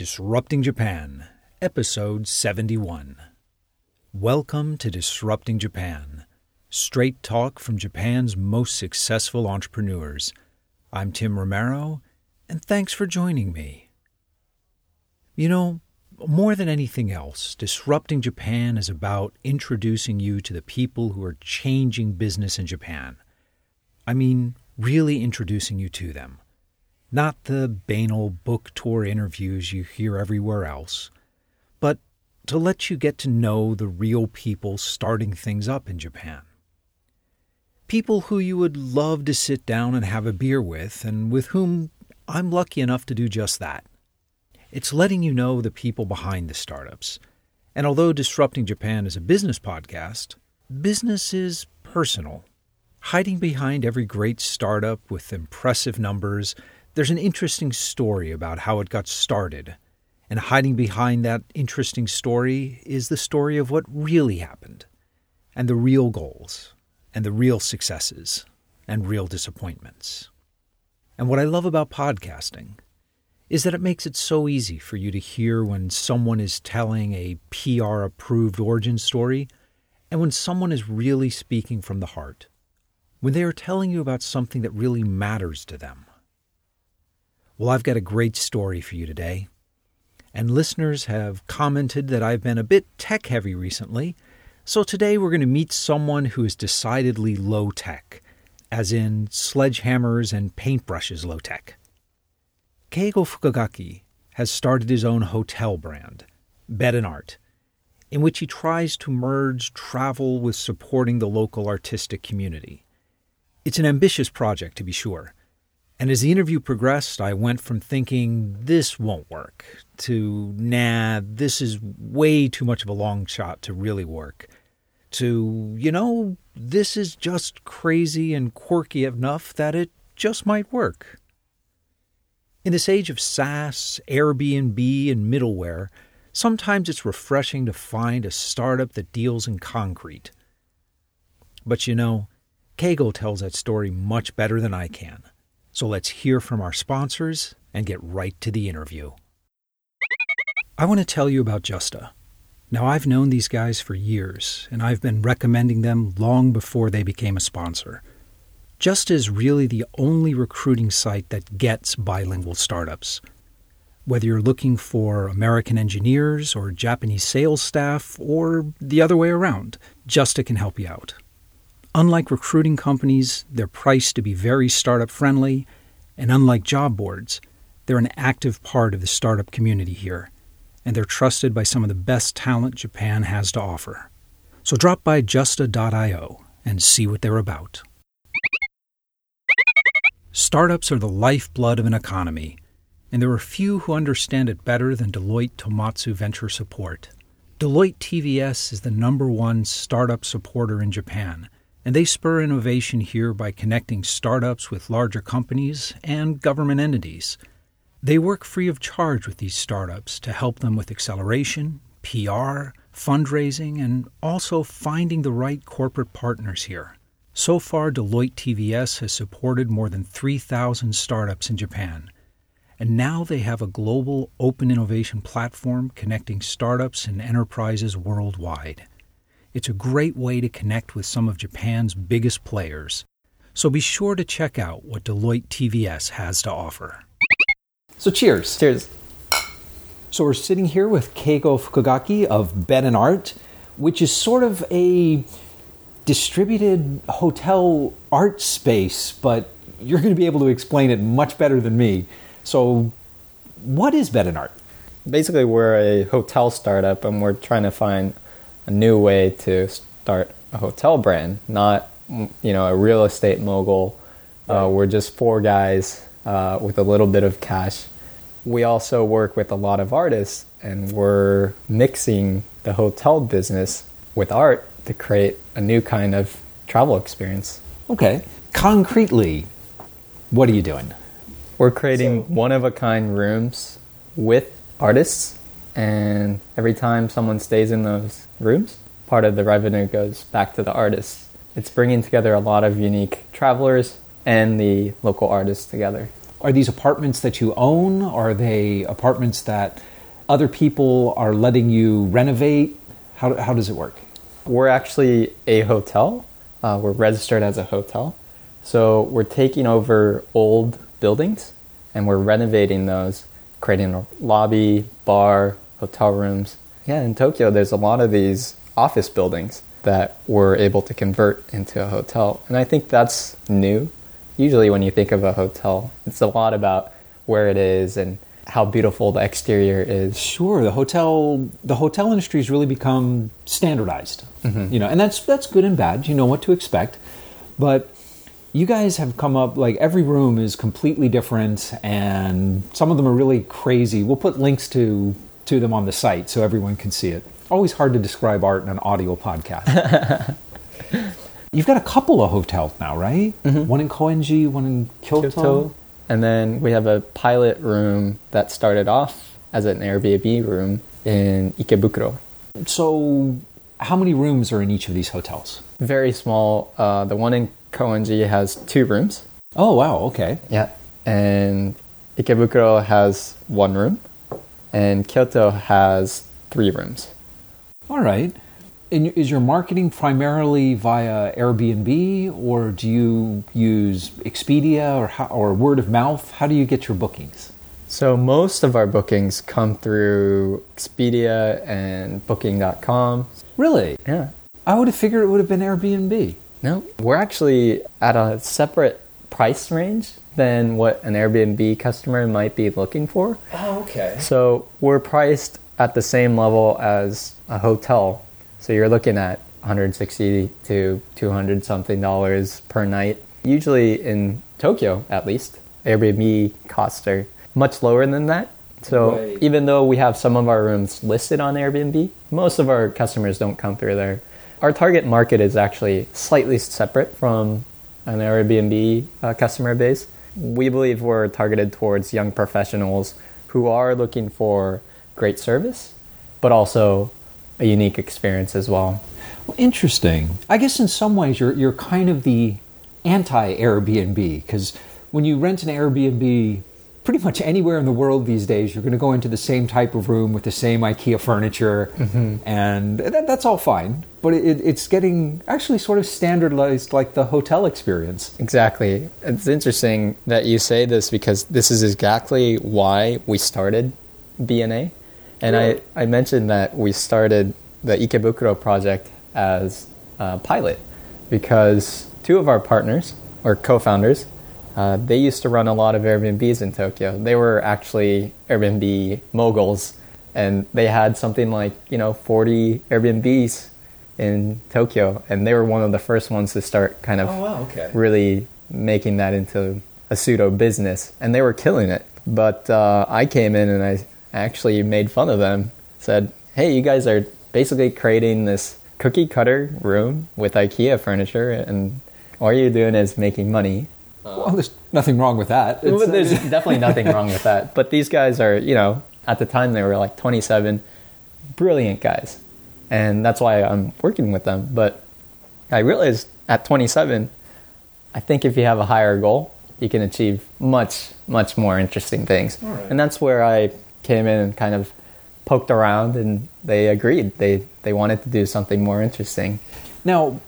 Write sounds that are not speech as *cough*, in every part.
Disrupting Japan, Episode 71. Welcome to Disrupting Japan, straight talk from Japan's most successful entrepreneurs. I'm Tim Romero, and thanks for joining me. You know, more than anything else, Disrupting Japan is about introducing you to the people who are changing business in Japan. I mean, really introducing you to them not the banal book tour interviews you hear everywhere else, but to let you get to know the real people starting things up in Japan. People who you would love to sit down and have a beer with, and with whom I'm lucky enough to do just that. It's letting you know the people behind the startups. And although Disrupting Japan is a business podcast, business is personal. Hiding behind every great startup with impressive numbers there's an interesting story about how it got started, and hiding behind that interesting story is the story of what really happened, and the real goals, and the real successes, and real disappointments. And what I love about podcasting is that it makes it so easy for you to hear when someone is telling a PR approved origin story and when someone is really speaking from the heart, when they are telling you about something that really matters to them well, I've got a great story for you today. And listeners have commented that I've been a bit tech heavy recently, so today we're going to meet someone who is decidedly low tech, as in sledgehammers and paintbrushes low tech. Keigo Fukugaki has started his own hotel brand, Bed and Art, in which he tries to merge travel with supporting the local artistic community. It's an ambitious project, to be sure and as the interview progressed, I went from thinking this won't work to nah, this is way too much of a long shot to really work, to, you know, this is just crazy and quirky enough that it just might work. In this age of SaaS, Airbnb, and middleware, sometimes it's refreshing to find a startup that deals in concrete. But you know, Keigo tells that story much better than I can. So let's hear from our sponsors and get right to the interview. I want to tell you about Justa. Now, I've known these guys for years, and I've been recommending them long before they became a sponsor. Justa is really the only recruiting site that gets bilingual startups. Whether you're looking for American engineers or Japanese sales staff or the other way around, Justa can help you out. Unlike recruiting companies, they're priced to be very startup friendly, and unlike job boards, they're an active part of the startup community here, and they're trusted by some of the best talent Japan has to offer. So drop by justa.io and see what they're about. Startups are the lifeblood of an economy, and there are few who understand it better than Deloitte Tohmatsu Venture Support. Deloitte TVS is the number one startup supporter in Japan and they spur innovation here by connecting startups with larger companies and government entities. They work free of charge with these startups to help them with acceleration, PR, fundraising, and also finding the right corporate partners here. So far, Deloitte TVS has supported more than 3,000 startups in Japan. And now they have a global open innovation platform connecting startups and enterprises worldwide. It's a great way to connect with some of Japan's biggest players. So be sure to check out what Deloitte TVS has to offer. So cheers. Cheers. So we're sitting here with Keigo Fukugaki of Bed and Art, which is sort of a distributed hotel art space, but you're going to be able to explain it much better than me. So what is Bed and Art? Basically, we're a hotel startup and we're trying to find a new way to start a hotel brand, not you know a real estate mogul. Uh, right. Uh, we're just four guys uh, with a little bit of cash. We also work with a lot of artists, and we're mixing the hotel business with art to create a new kind of travel experience. Okay, concretely, what are you doing? We're creating so, one of a kind rooms with artists and every time someone stays in those rooms, part of the revenue goes back to the artists. It's bringing together a lot of unique travelers and the local artists together. Are these apartments that you own? Are they apartments that other people are letting you renovate? How, how does it work? We're actually a hotel. Uh, we're registered as a hotel. So we're taking over old buildings and we're renovating those, creating a lobby, bar, hotel rooms. Yeah, in Tokyo, there's a lot of these office buildings that we're able to convert into a hotel. And I think that's new. Usually, when you think of a hotel, it's a lot about where it is and how beautiful the exterior is. Sure, the hotel the hotel industry has really become standardized. Mm-hmm. You know, and that's that's good and bad. You know what to expect, but you guys have come up like every room is completely different, and some of them are really crazy. We'll put links to to them on the site so everyone can see it. Always hard to describe art in an audio podcast. *laughs* *laughs* You've got a couple of hotels now, right? One in Koenji, one in Kyoto. Kyoto. And then we have a pilot room that started off as an Airbnb room in Ikebukuro. So, how many rooms are in each of these hotels? Very small. Uh, the one in Koenji has two rooms. Oh, wow, okay. Yeah. And Ikebukuro has one room. And Kyoto has three rooms. All right. And is your marketing primarily via Airbnb, or do you use Expedia or how, or word of mouth? How do you get your bookings? So most of our bookings come through Expedia and Booking.com. Really? Yeah. I would have figured it would have been Airbnb. No, we're actually at a separate price range than what an Airbnb customer might be looking for. Oh, okay. So we're priced at the same level as a hotel. So you're looking at 160 to 200 something dollars per night. Usually in Tokyo, at least, Airbnb costs are much lower than that. So Right. even though we have some of our rooms listed on Airbnb, most of our customers don't come through there. Our target market is actually slightly separate from an Airbnb uh, customer base. We believe we're targeted towards young professionals who are looking for great service, but also a unique experience as well. Well, interesting. I guess in some ways you're you're kind of the anti Airbnb because when you rent an Airbnb, pretty much anywhere in the world these days, you're going to go into the same type of room with the same IKEA furniture, mm-hmm. and that, that's all fine. But it, it's getting actually sort of standardized like the hotel experience. Exactly. It's interesting that you say this because this is exactly why we started BNA. And Really? I, I mentioned that we started the Ikebukuro project as a pilot because two of our partners, or co founders, uh, they used to run a lot of Airbnbs in Tokyo. They were actually Airbnb moguls, and they had something like, you know, 40 Airbnbs in Tokyo, and they were one of the first ones to start kind of oh, wow, okay. really making that into a pseudo business, and they were killing it. But uh, I came in and I actually made fun of them. Said, "Hey, you guys are basically creating this cookie cutter room with IKEA furniture, and all you're doing is making money." Uh, well, there's nothing wrong with that. Well, uh, there's *laughs* definitely nothing wrong with that. But these guys are, you know, at the time they were like 27, brilliant guys. And that's why I'm working with them. But I realized at 27, I think if you have a higher goal, you can achieve much, much more interesting things. Right. And that's where I came in and kind of poked around and they agreed. They, they wanted to do something more interesting. Now,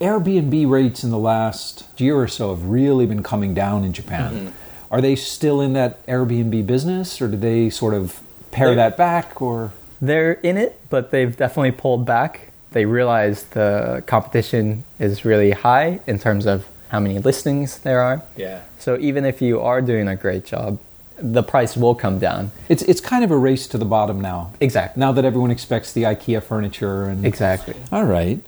Airbnb rates in the last year or so have really been coming down in Japan. Mm-hmm. Are they still in that Airbnb business, or do they sort of pare They're- that back? Or They're in it, but they've definitely pulled back. They realize the competition is really high in terms of how many listings there are. yeah, So even if you are doing a great job, the price will come down. it's it's kind of a race to the bottom now. Exactly. Now that everyone expects the IKEA furniture and Exactly. All right,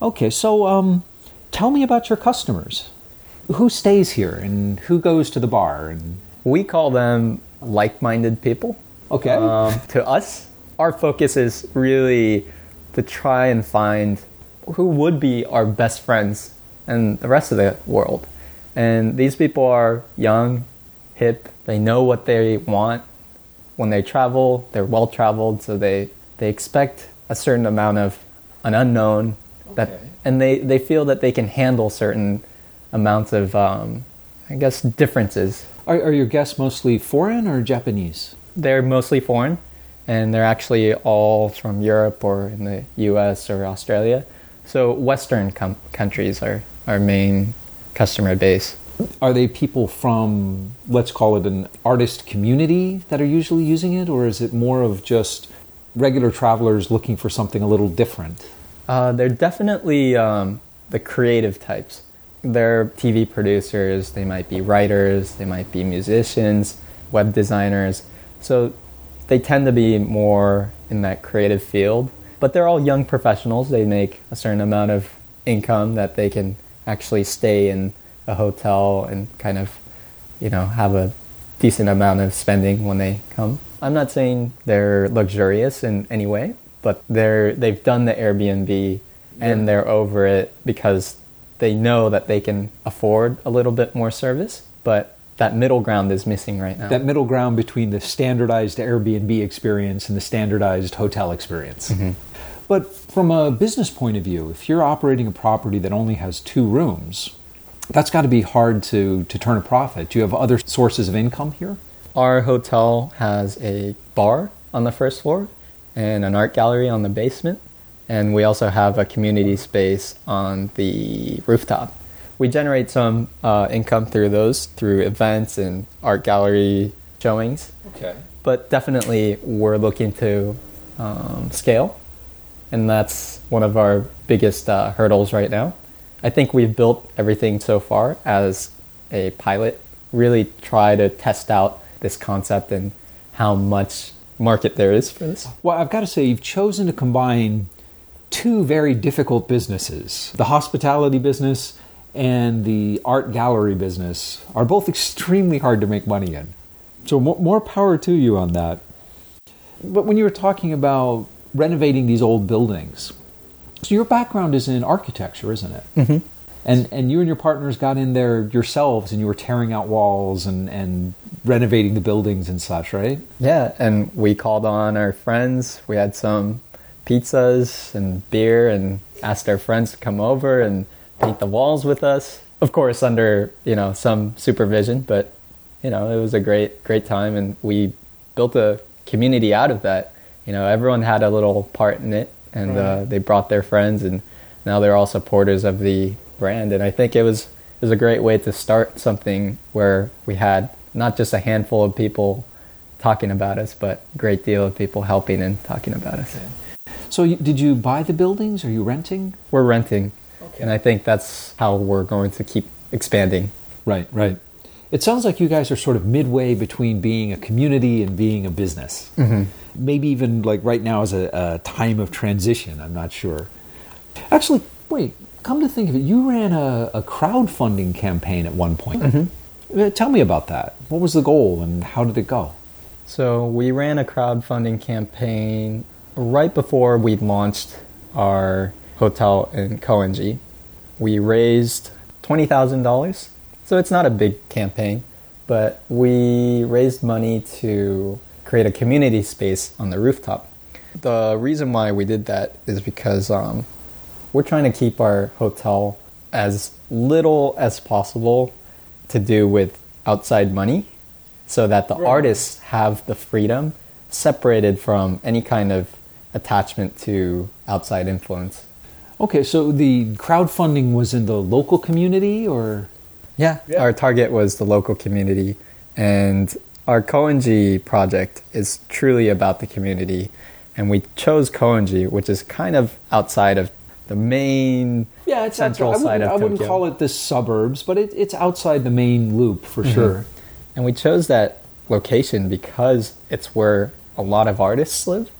okay. So, um, tell me about your customers. Who stays here and who goes to the bar? And We call them like-minded people. okay, Um, to us, our focus is really to try and find who would be our best friends and the rest of the world. And these people are young, hip, they know what they want. When they travel, they're well traveled, so they, they expect a certain amount of an unknown that Okay. and they, they feel that they can handle certain amounts of um, I guess differences. Are, are your guests mostly foreign or Japanese? They're mostly foreign, and they're actually all from Europe or in the U.S. or Australia. So Western com- countries are our main customer base. Are they people from, let's call it an artist community that are usually using it, or is it more of just regular travelers looking for something a little different? Uh, they're definitely um, the creative types. They're TV producers, they might be writers, they might be musicians, web designers. So they tend to be more in that creative field. But they're all young professionals. They make a certain amount of income that they can actually stay in a hotel and kind of, you know, have a decent amount of spending when they come. I'm not saying they're luxurious in any way, but they're they've done the Airbnb and they're over it because they know that they can afford a little bit more service, but that middle ground is missing right now. That middle ground between the standardized Airbnb experience and the standardized hotel experience. Mm-hmm. But from a business point of view, if you're operating a property that only has two rooms, that's got to be hard to, to turn a profit. Do you have other sources of income here? Our hotel has a bar on the first floor and an art gallery on the basement, and we also have a community space on the rooftop. We generate some uh, income through those through events and art gallery showings, Okay. but definitely we're looking to um, scale, and that's one of our biggest uh, hurdles right now. I think we've built everything so far as a pilot, really try to test out this concept and how much market there is for this. Well, I've got to say, you've chosen to combine two very difficult businesses the hospitality business and the art gallery business are both extremely hard to make money in. So, more power to you on that. But when you were talking about renovating these old buildings, so your background is in architecture, isn't it? Mm-hmm. And and you and your partners got in there yourselves, and you were tearing out walls and and renovating the buildings and such, right? Yeah, and we called on our friends. We had some pizzas and beer and asked our friends to come over and paint the walls with us. Of course, under, you know, some supervision, but you know, it was a great great time and we built a community out of that. You know, everyone had a little part in it and uh, they brought their friends and now they're all supporters of the brand and I think it was it was a great way to start something where we had not just a handful of people talking about us, but a great deal of people helping and talking about us. So, you, did you buy the buildings? Are you renting? We're renting, and I think that's how we're going to keep expanding. Right, right. It sounds like you guys are sort of midway between being a community and being a business. Mm-hmm. Maybe even like right now is a, a time of transition. I'm not sure. Actually, wait. Come to think of it, you ran a, a crowdfunding campaign at one point. Mm-hmm. Uh, Tell me about that. What was the goal and how did it go? So we ran a crowdfunding campaign right before we launched our hotel in Koenji. We raised twenty thousand dollars, so it's not a big campaign, but we raised money to create a community space on the rooftop. The reason why we did that is because um, we're trying to keep our hotel as little as possible to do with outside money so that the artists have the freedom separated from any kind of attachment to outside influence. Okay, so the crowdfunding was in the local community or? Yeah, our target was the local community, and our Koenji project is truly about the community. And we chose Koenji, which is kind of outside of the main Yeah, it's central outside. I side wouldn't, of I wouldn't call it the suburbs, but it, it's outside the main loop for sure. And we chose that location because it's where a lot of artists live.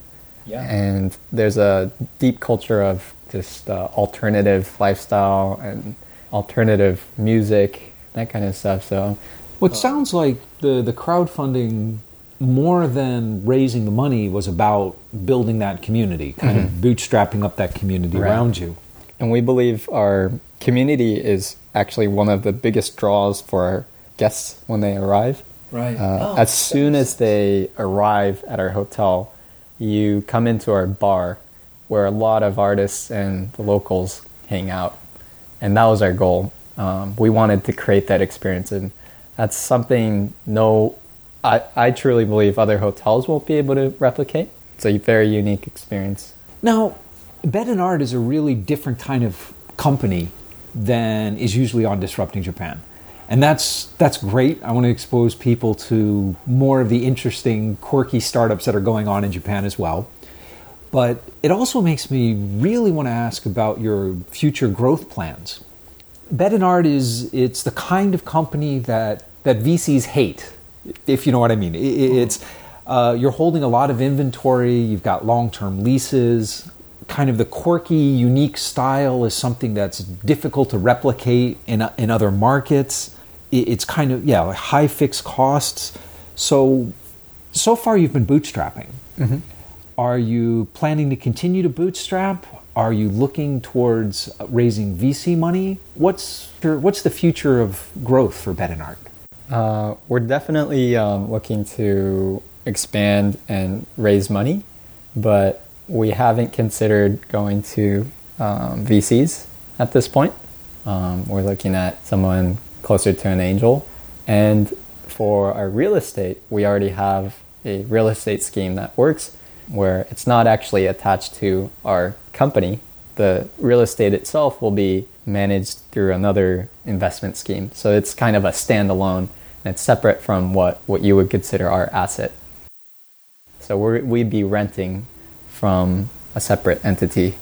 Yeah. And there's a deep culture of just uh, alternative lifestyle and alternative music, that kind of stuff. So, Well, it sounds like the, the crowdfunding, more than raising the money, was about building that community, kind of bootstrapping up that community Right. around you. and we believe our community is actually one of the biggest draws for our guests when they arrive. Right. Uh, as soon as they arrive at our hotel, you come into our bar where a lot of artists and the locals hang out. And that was our goal. Um, we wanted to create that experience. And That's something no, I, I truly believe other hotels won't be able to replicate. It's a very unique experience. Now, Bed and Art is a really different kind of company than is usually on Disrupting Japan. And that's that's great. I want to expose people to more of the interesting, quirky startups that are going on in Japan as well. But it also makes me really want to ask about your future growth plans. Bed and Art is it's the kind of company that that VCs hate, if you know what I mean. It's uh, you're holding a lot of inventory. You've got long-term leases. Kind of the quirky, unique style is something that's difficult to replicate in in other markets. It's kind of yeah, high fixed costs. So so far, you've been bootstrapping. Mm-hmm. Are you planning to continue to bootstrap? Are you looking towards raising VC money? What's your, what's the future of growth for Bed and Art? Uh, we're definitely um, looking to expand and raise money, but we haven't considered going to um, VCs at this point. Um, we're looking at someone closer to an angel. And for our real estate, we already have a real estate scheme that works where it's not actually attached to our company. The real estate itself will be managed through another investment scheme. So it's kind of a standalone and it's separate from what, what you would consider our asset. So we we'd be renting from a separate entity.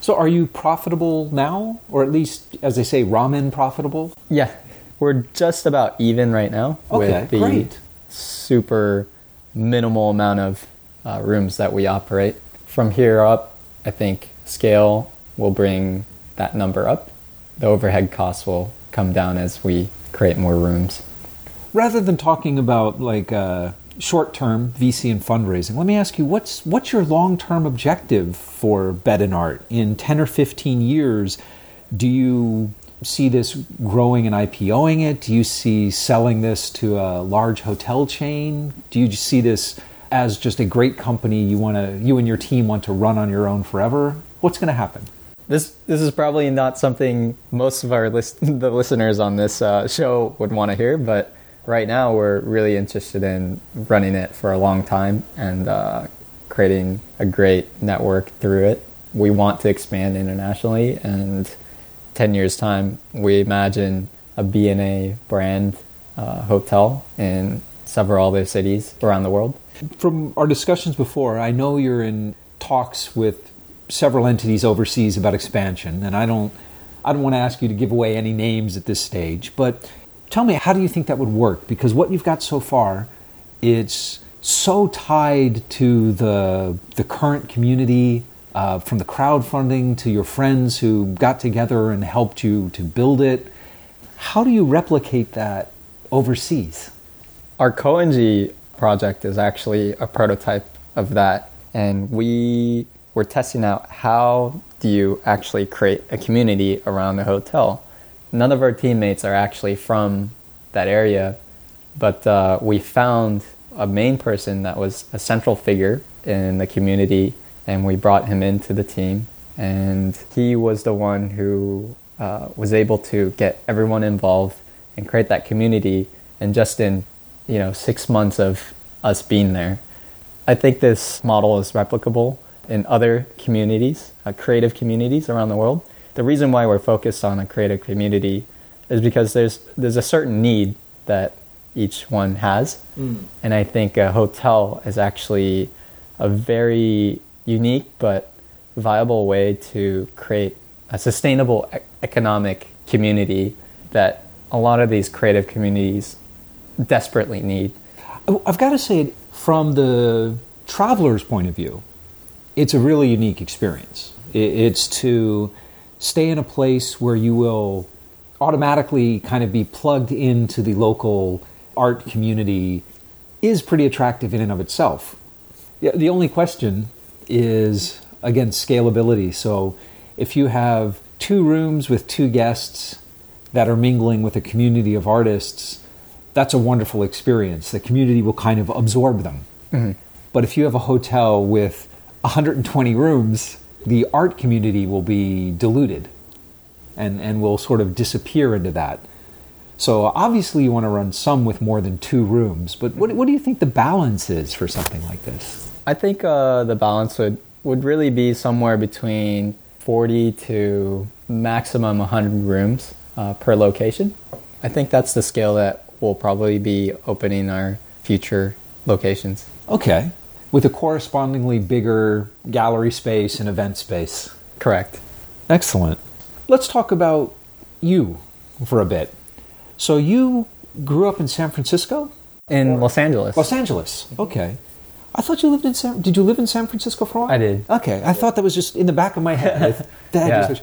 So are you profitable now, or at least, as they say, ramen profitable? Yeah, we're just about even right now okay, with the great. super minimal amount of uh, rooms that we operate. From here up, I think scale will bring that number up. The overhead costs will come down as we create more rooms. Rather than talking about like uh, short-term VC and fundraising, let me ask you what's what's your long-term objective for Bed and Art in ten or fifteen years? Do you see this growing and IPOing it? Do you see selling this to a large hotel chain? Do you see this as just a great company you want to you and your team want to run on your own forever what's going to happen this this is probably not something most of our list, *laughs* the listeners on this uh, show would want to hear but right now we're really interested in running it for a long time and uh, creating a great network through it. We want to expand internationally and 10 years time we imagine a bna brand uh, hotel in several other cities around the world. From our discussions before, I know you're in talks with several entities overseas about expansion, and I don't, I don't want to ask you to give away any names at this stage, but tell me, how do you think that would work? Because what you've got so far, it's so tied to the the current community, uh, from the crowdfunding to your friends who got together and helped you to build it. How do you replicate that overseas? Our Koenji project is actually a prototype of that. And we were testing out how do you actually create a community around the hotel. None of our teammates are actually from that area, but uh, we found a main person that was a central figure in the community, and we brought him into the team. And he was the one who uh, was able to get everyone involved and create that community. And just in you know six months of us being there. I think this model is replicable in other communities, uh, creative communities around the world. The reason why we're focused on a creative community is because there's there's a certain need that each one has, mm. and I think a hotel is actually a very unique but viable way to create a sustainable e- economic community that a lot of these creative communities desperately need. I've got to say, from the traveler's point of view, it's a really unique experience. It's to stay in a place where you will automatically kind of be plugged into the local art community is pretty attractive in and of itself. The only question is, again, scalability. So if you have two rooms with two guests that are mingling with a community of artists, that's a wonderful experience. The community will kind of absorb them. Mm-hmm. But if you have a hotel with 120 rooms, the art community will be diluted and, and will sort of disappear into that. So obviously you want to run some with more than two rooms, but what, what do you think the balance is for something like this? I think uh, the balance would, would really be somewhere between 40 to maximum 100 rooms uh, per location. I think that's the scale that we'll probably be opening our future locations. Okay. With a correspondingly bigger gallery space and event space. Correct. Excellent. Let's talk about you for a bit. So you grew up in San Francisco? In Los Angeles. Los Angeles. Okay. I thought you lived in San. Did you live in San Francisco for a while? I did. Okay, I thought that was just in the back of my head. *laughs* yeah.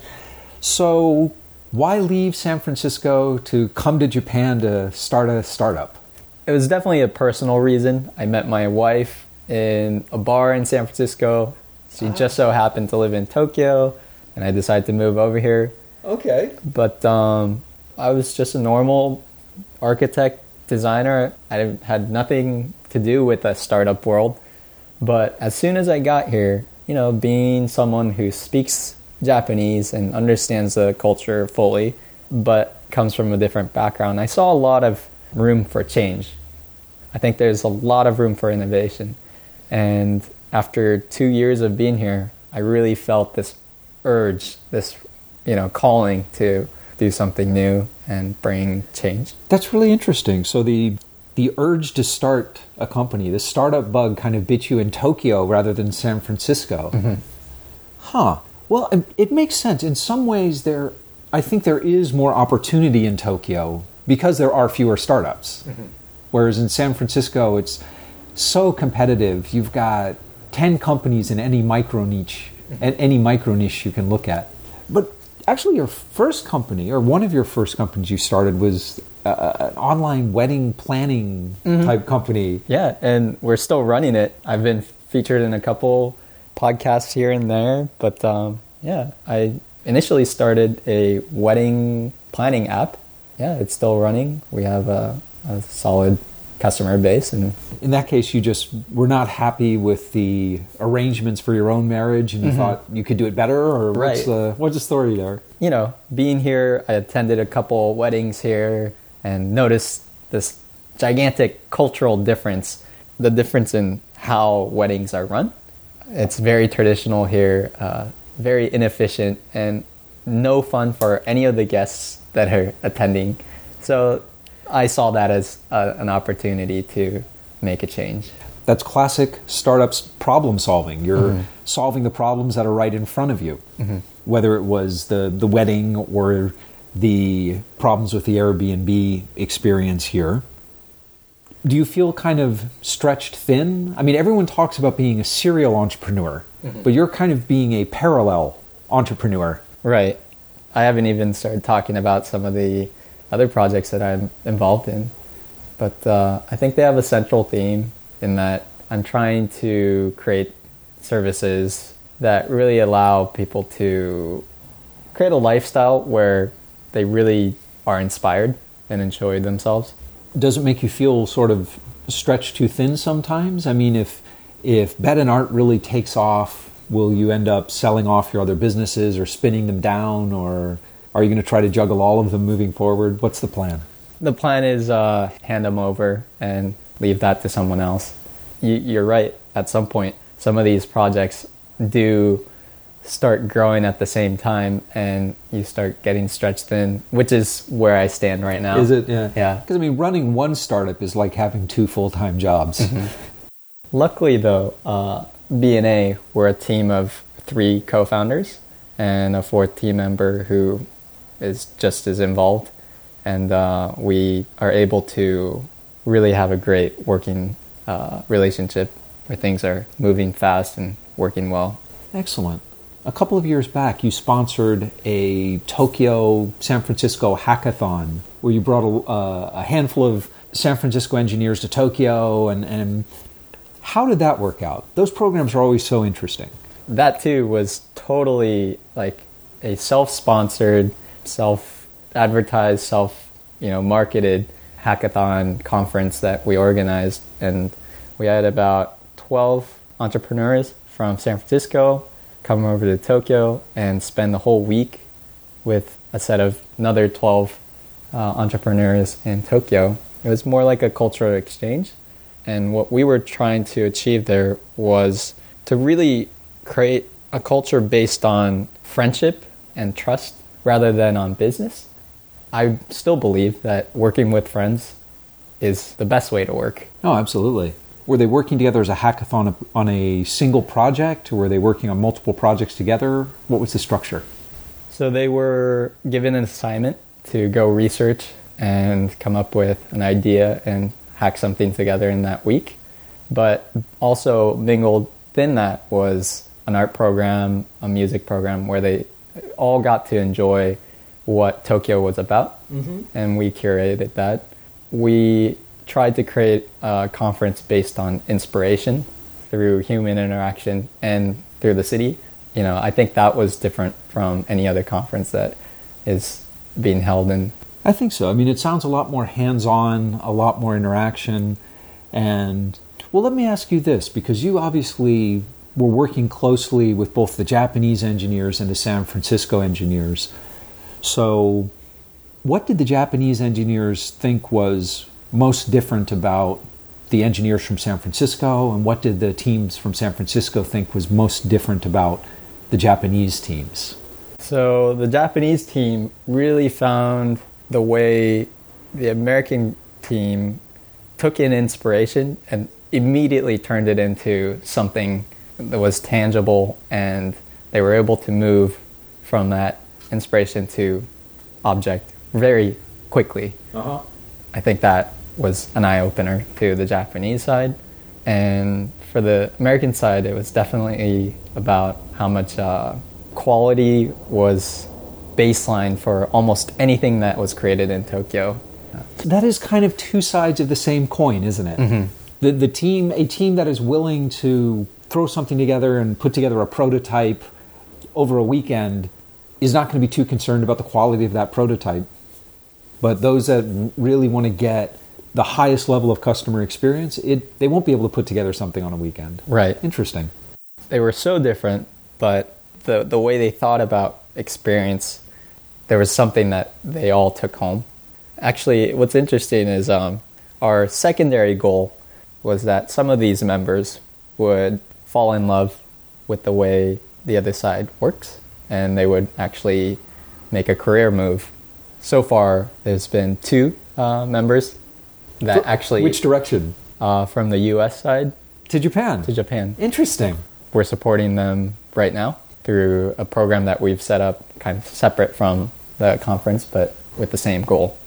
So, why leave San Francisco to come to Japan to start a startup? It was definitely a personal reason. I met my wife in a bar in San Francisco. She ah. just so happened to live in Tokyo, and I decided to move over here. Okay. But um, I was just a normal architect designer. I had nothing to do with the startup world. But as soon as I got here, you know, being someone who speaks Japanese and understands the culture fully, but comes from a different background, I saw a lot of room for change. I think there's a lot of room for innovation. And after two years of being here, I really felt this urge, this, you know, calling to do something new and bring change. That's really interesting. So the the urge to start a company, the startup bug kind of bit you in Tokyo rather than San Francisco. Mm-hmm. Huh. Well, it makes sense. In some ways, there, I think there is more opportunity in Tokyo because there are fewer startups. Mm-hmm. Whereas in San Francisco, it's so competitive. You've got 10 companies in any micro niche, mm-hmm. any micro niche you can look at. But actually, your first company, or one of your first companies you started, was uh, an online wedding planning mm-hmm. type company. Yeah, and we're still running it. I've been featured in a couple podcasts here and there, but um, yeah, I initially started a wedding planning app. Yeah, it's still running. We have a, a solid customer base and in that case you just were not happy with the arrangements for your own marriage and you mm-hmm. thought you could do it better or right. what's the what's the story there you know being here i attended a couple weddings here and noticed this gigantic cultural difference the difference in how weddings are run it's very traditional here uh, very inefficient and no fun for any of the guests that are attending so I saw that as a, an opportunity to make a change. That's classic startups problem solving. You're mm-hmm. solving the problems that are right in front of you, mm-hmm. whether it was the, the wedding or the problems with the Airbnb experience here. Do you feel kind of stretched thin? I mean, everyone talks about being a serial entrepreneur, mm-hmm. but you're kind of being a parallel entrepreneur. Right. I haven't even started talking about some of the other projects that I'm involved in. But uh, I think they have a central theme in that I'm trying to create services that really allow people to create a lifestyle where they really are inspired and enjoy themselves. Does it make you feel sort of stretched too thin sometimes? I mean, if if bed and art really takes off, will you end up selling off your other businesses or spinning them down or are you going to try to juggle all of them moving forward? What's the plan? The plan is uh, hand them over and leave that to someone else. You, you're right. At some point, some of these projects do start growing at the same time and you start getting stretched thin, which is where I stand right now. Is it? Yeah. Yeah. Because I mean, running one startup is like having two full time jobs. Mm-hmm. Luckily, though, uh, BNA, we're a team of three co founders and a fourth team member who is just as involved, and uh, we are able to really have a great working uh, relationship where things are moving fast and working well. Excellent. A couple of years back, you sponsored a Tokyo San Francisco hackathon where you brought a, uh, a handful of San Francisco engineers to Tokyo. And, and how did that work out? Those programs are always so interesting. That too was totally like a self sponsored self advertised, self you know marketed hackathon conference that we organized, and we had about twelve entrepreneurs from San Francisco come over to Tokyo and spend the whole week with a set of another twelve uh, entrepreneurs in Tokyo. It was more like a cultural exchange. And what we were trying to achieve there was to really create a culture based on friendship and trust rather than on business. I still believe that working with friends is the best way to work. Oh, absolutely. Were they working together as a hackathon on a single project, or were they working on multiple projects together? What was the structure? So they were given an assignment to go research and come up with an idea and hack something together in that week. But also mingled within that was an art program, a music program where they all got to enjoy what Tokyo was about, mm-hmm. and we curated that. We tried to create a conference based on inspiration through human interaction and through the city. You know, I think that was different from any other conference that is being held in. I think so. I mean, it sounds a lot more hands on, a lot more interaction. And, well, let me ask you this because you obviously were working closely with both the Japanese engineers and the San Francisco engineers. So, what did the Japanese engineers think was most different about the engineers from San Francisco, and what did the teams from San Francisco think was most different about the Japanese teams? So, the Japanese team really found the way the American team took in inspiration and immediately turned it into something that was tangible, and they were able to move from that inspiration to object very quickly. Uh-huh. I think that was an eye opener to the Japanese side. And for the American side, it was definitely about how much uh, quality was baseline for almost anything that was created in Tokyo. That is kind of two sides of the same coin, isn't it? Mm-hmm. The, the team, a team that is willing to throw something together and put together a prototype over a weekend is not going to be too concerned about the quality of that prototype. But those that really want to get the highest level of customer experience, it they won't be able to put together something on a weekend. Right. Interesting. They were so different, but the the way they thought about experience, there was something that they all took home. Actually, what's interesting is um, our secondary goal was that some of these members would fall in love with the way the other side works, and they would actually make a career move. So far, there's been two uh, members that actually which direction uh, from the U.S. side to Japan to Japan. Interesting. We're supporting them right now through a program that we've set up, kind of separate from the conference, but with the same goal.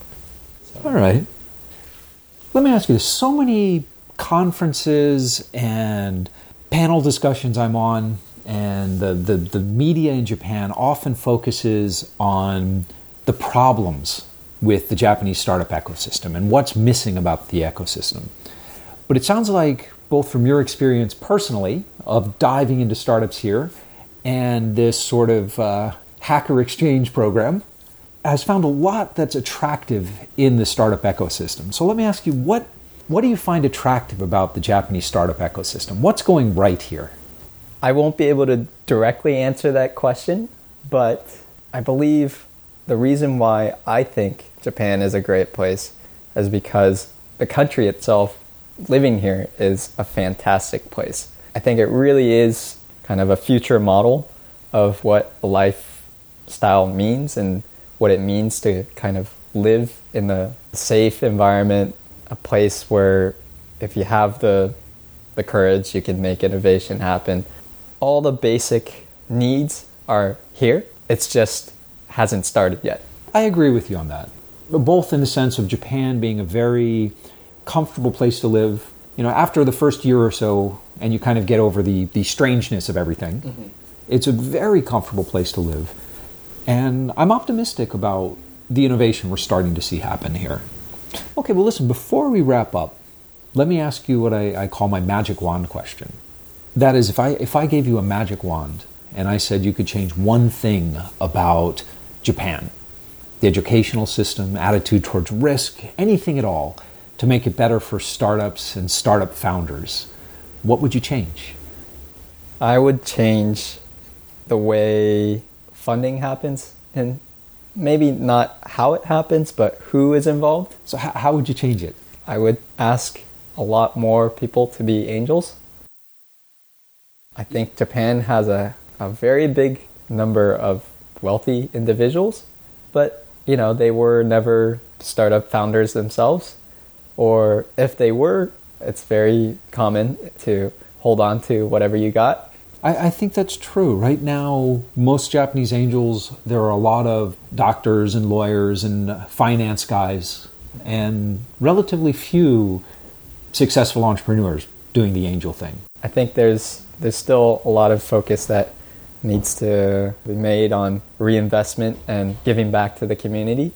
So. All right. Let me ask you this: so many conferences and panel discussions I'm on, and the, the, the media in Japan often focuses on the problems with the Japanese startup ecosystem and what's missing about the ecosystem. But it sounds like, both from your experience personally of diving into startups here and this sort of uh, hacker exchange program, has found a lot that's attractive in the startup ecosystem. So let me ask you, what, what do you find attractive about the Japanese startup ecosystem? What's going right here? I won't be able to directly answer that question, but I believe the reason why I think Japan is a great place is because the country itself, living here, is a fantastic place. I think it really is kind of a future model of what lifestyle means and what it means to kind of live in a safe environment, a place where if you have the the courage, you can make innovation happen. All the basic needs are here. It's just hasn't started yet. I agree with you on that. Both in the sense of Japan being a very comfortable place to live. You know, after the first year or so, and you kind of get over the, the strangeness of everything, mm-hmm. it's a very comfortable place to live. And I'm optimistic about the innovation we're starting to see happen here. Okay, well, listen, before we wrap up, let me ask you what I, I call my magic wand question. That is, if I, if I gave you a magic wand and I said you could change one thing about Japan, the educational system, attitude towards risk, anything at all to make it better for startups and startup founders, what would you change? I would change the way funding happens in maybe not how it happens, but who is involved. So, how, how would you change it? I would ask a lot more people to be angels. I think Japan has a, a very big number of wealthy individuals, but you know, they were never startup founders themselves. Or if they were, it's very common to hold on to whatever you got. I, I, think that's true. Right now, most Japanese angels, there are a lot of doctors and lawyers and finance guys, and relatively few successful entrepreneurs doing the angel thing. I think there's there's still a lot of focus that needs to be made on reinvestment and giving back to the community.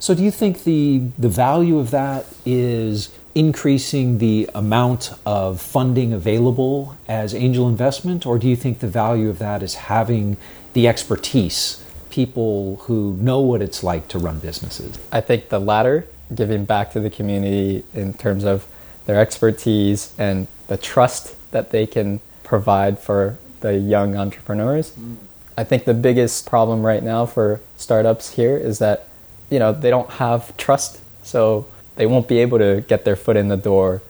So, do you think the the value of that is increasing the amount of funding available as angel investment, or do you think the value of that is having the expertise, people who know what it's like to run businesses? I think the latter, giving back to the community in terms of their expertise and the trust that they can provide for the young entrepreneurs. Mm. I think the biggest problem right now for startups here is that you know they don't have trust, so they won't be able to get their foot in the door.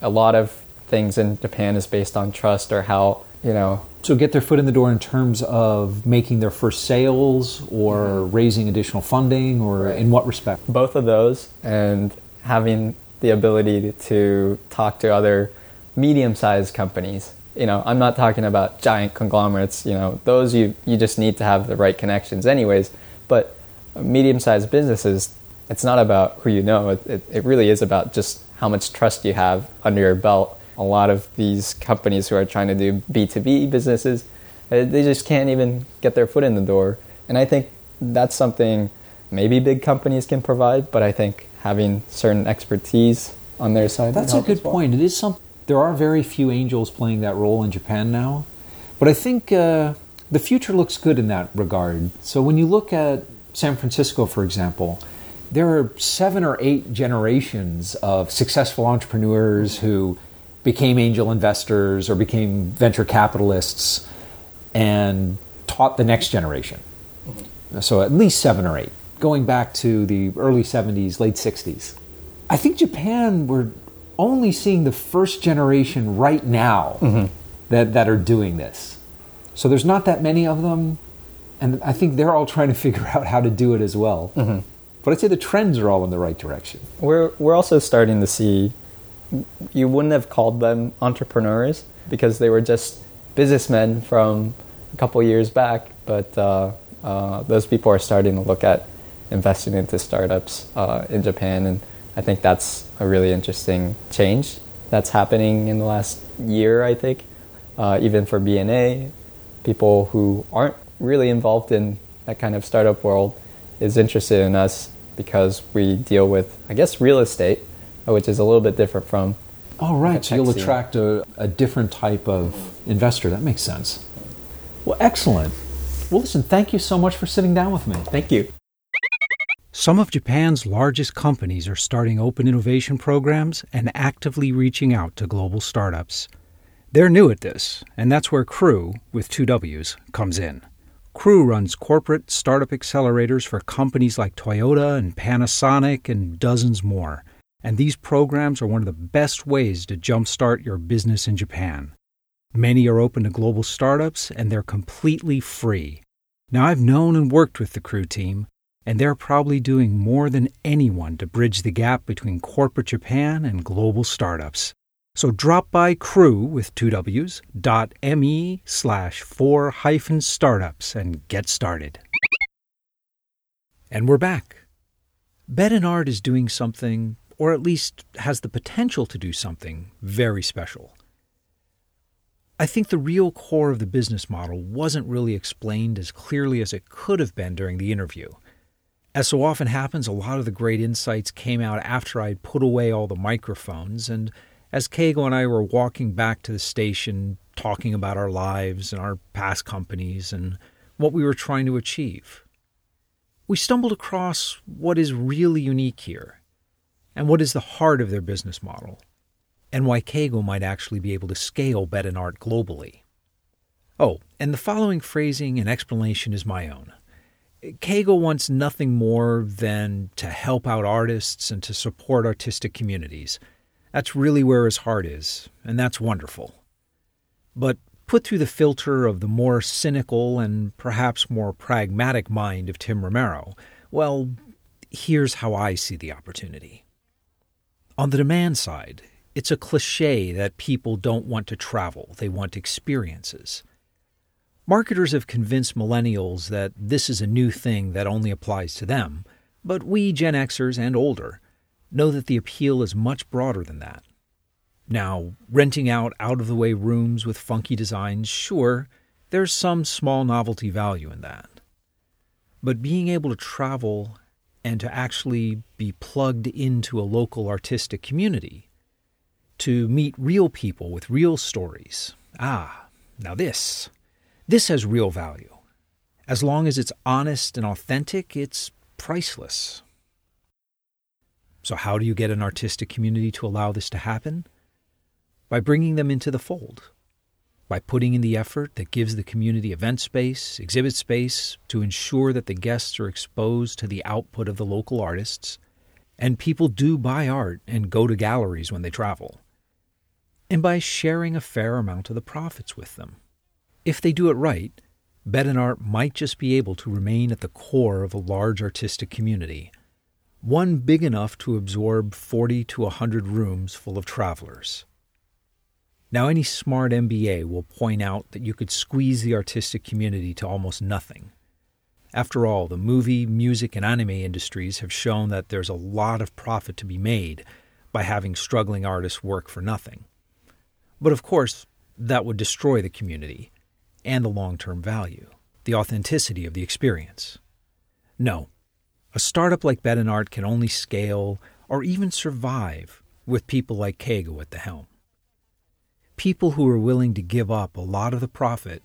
A lot of things in Japan is based on trust or how you know. So get their foot in the door in terms of making their first sales or mm-hmm. raising additional funding, or right. in what respect? Both of those, and having the ability to talk to other medium-sized companies you know, I'm not talking about giant conglomerates. You know, those you you just need to have the right connections, anyways. But medium-sized businesses, it's not about who you know. It, it, it really is about just how much trust you have under your belt. A lot of these companies who are trying to do B2B businesses, eh, they just can't even get their foot in the door. And I think that's something maybe big companies can provide, but I think having certain expertise on their side. That's a good well. point. It is something there are very few angels playing that role in Japan now, but I think uh, the future looks good in that regard. So when you look at San Francisco, for example, there are seven or eight generations of successful entrepreneurs who became angel investors or became venture capitalists and taught the next generation. So at least seven or eight, going back to the early 70s, late 60s. I think Japan, we're only seeing the first generation right now mm-hmm. that, that are doing this. So there's not that many of them, and I think they're all trying to *laughs* figure out how to do it as well. Mm-hmm. But I'd say the trends are all in the right direction. We're, we're also starting to see, you wouldn't have called them entrepreneurs because they were just businessmen from a couple years back, but uh, uh, those people are starting to look at investing into startups uh, in Japan and I think that's a really interesting change that's happening in the last year, I think. Uh, even for BNA, people who aren't really involved in that kind of startup world is interested in us because we deal with, I guess, real estate, which is a little bit different from. Oh, right. So you'll attract a, a different type of investor. That makes sense. Well, excellent. Well, listen, thank you so much for sitting down with me. Thank you. Some of Japan's largest companies are starting open innovation programs and actively reaching out to global startups. They're new at this, and that's where Creww, with two W's, comes in. Creww runs corporate startup accelerators for companies like Toyota and Panasonic and dozens more. And these programs are one of the best ways to jumpstart your business in Japan. Many are open to global startups, and they're completely free. Now, I've known and worked with the Creww team and they're probably doing more than anyone to bridge the gap between corporate Japan and global startups. So drop by creww with two W's dot me slash four hyphen startups and get started. And we're back. Bedinard is doing something, or at least has the potential to do something, very special. I think the real core of the business model wasn't really explained as clearly as it could have been during the interview. As so often happens, a lot of the great insights came out after I'd put away all the microphones, and as Keigo and I were walking back to the station, talking about our lives and our past companies and what we were trying to achieve, we stumbled across what is really unique here and what is the heart of their business model, and why Keigo might actually be able to scale Bedinard globally. Oh, and the following phrasing and explanation is my own. Keigo wants nothing more than to help out artists and to support artistic communities. That's really where his heart is, and that's wonderful. But put through the filter of the more cynical and perhaps more pragmatic mind of Tim Romero, well, here's how I see the opportunity. On the demand side, it's a cliche that people don't want to travel, they want experiences. Marketers have convinced millennials that this is a new thing that only applies to them, but we Gen Xers and older know that the appeal is much broader than that. Now, renting out out of the way rooms with funky designs, sure, there's some small novelty value in that. But being able to travel and to actually be plugged into a local artistic community, to meet real people with real stories, ah, now this this has real value. As long as it's honest and authentic, it's priceless. So, how do you get an artistic community to allow this to happen? By bringing them into the fold, by putting in the effort that gives the community event space, exhibit space to ensure that the guests are exposed to the output of the local artists, and people do buy art and go to galleries when they travel, and by sharing a fair amount of the profits with them. If they do it right, Bed and Bedinart might just be able to remain at the core of a large artistic community, one big enough to absorb 40 to 100 rooms full of travelers. Now, any smart MBA will point out that you could squeeze the artistic community to almost nothing. After all, the movie, music, and anime industries have shown that there's a lot of profit to be made by having struggling artists work for nothing. But of course, that would destroy the community and the long term value, the authenticity of the experience. No, a startup like Bedinart can only scale or even survive with people like Keigo at the helm. People who are willing to give up a lot of the profit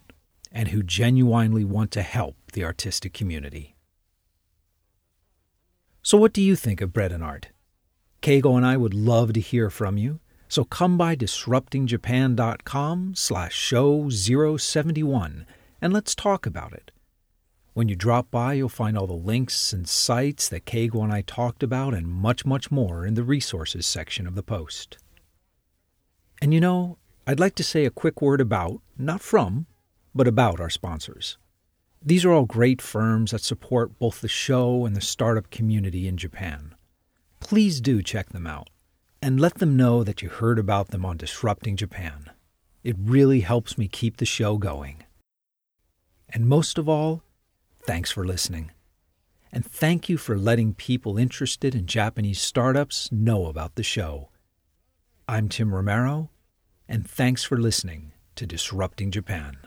and who genuinely want to help the artistic community. So, what do you think of Bedinart? Keigo and I would love to hear from you. So come by disruptingjapan.com slash show 071 and let's talk about it. When you drop by, you'll find all the links and sites that Keigo and I talked about and much, much more in the resources section of the post. And you know, I'd like to say a quick word about, not from, but about our sponsors. These are all great firms that support both the show and the startup community in Japan. Please do check them out and let them know that you heard about them on Disrupting Japan. It really helps me keep the show going. And most of all, thanks for listening. And thank you for letting people interested in Japanese startups know about the show. I'm Tim Romero, and thanks for listening to Disrupting Japan.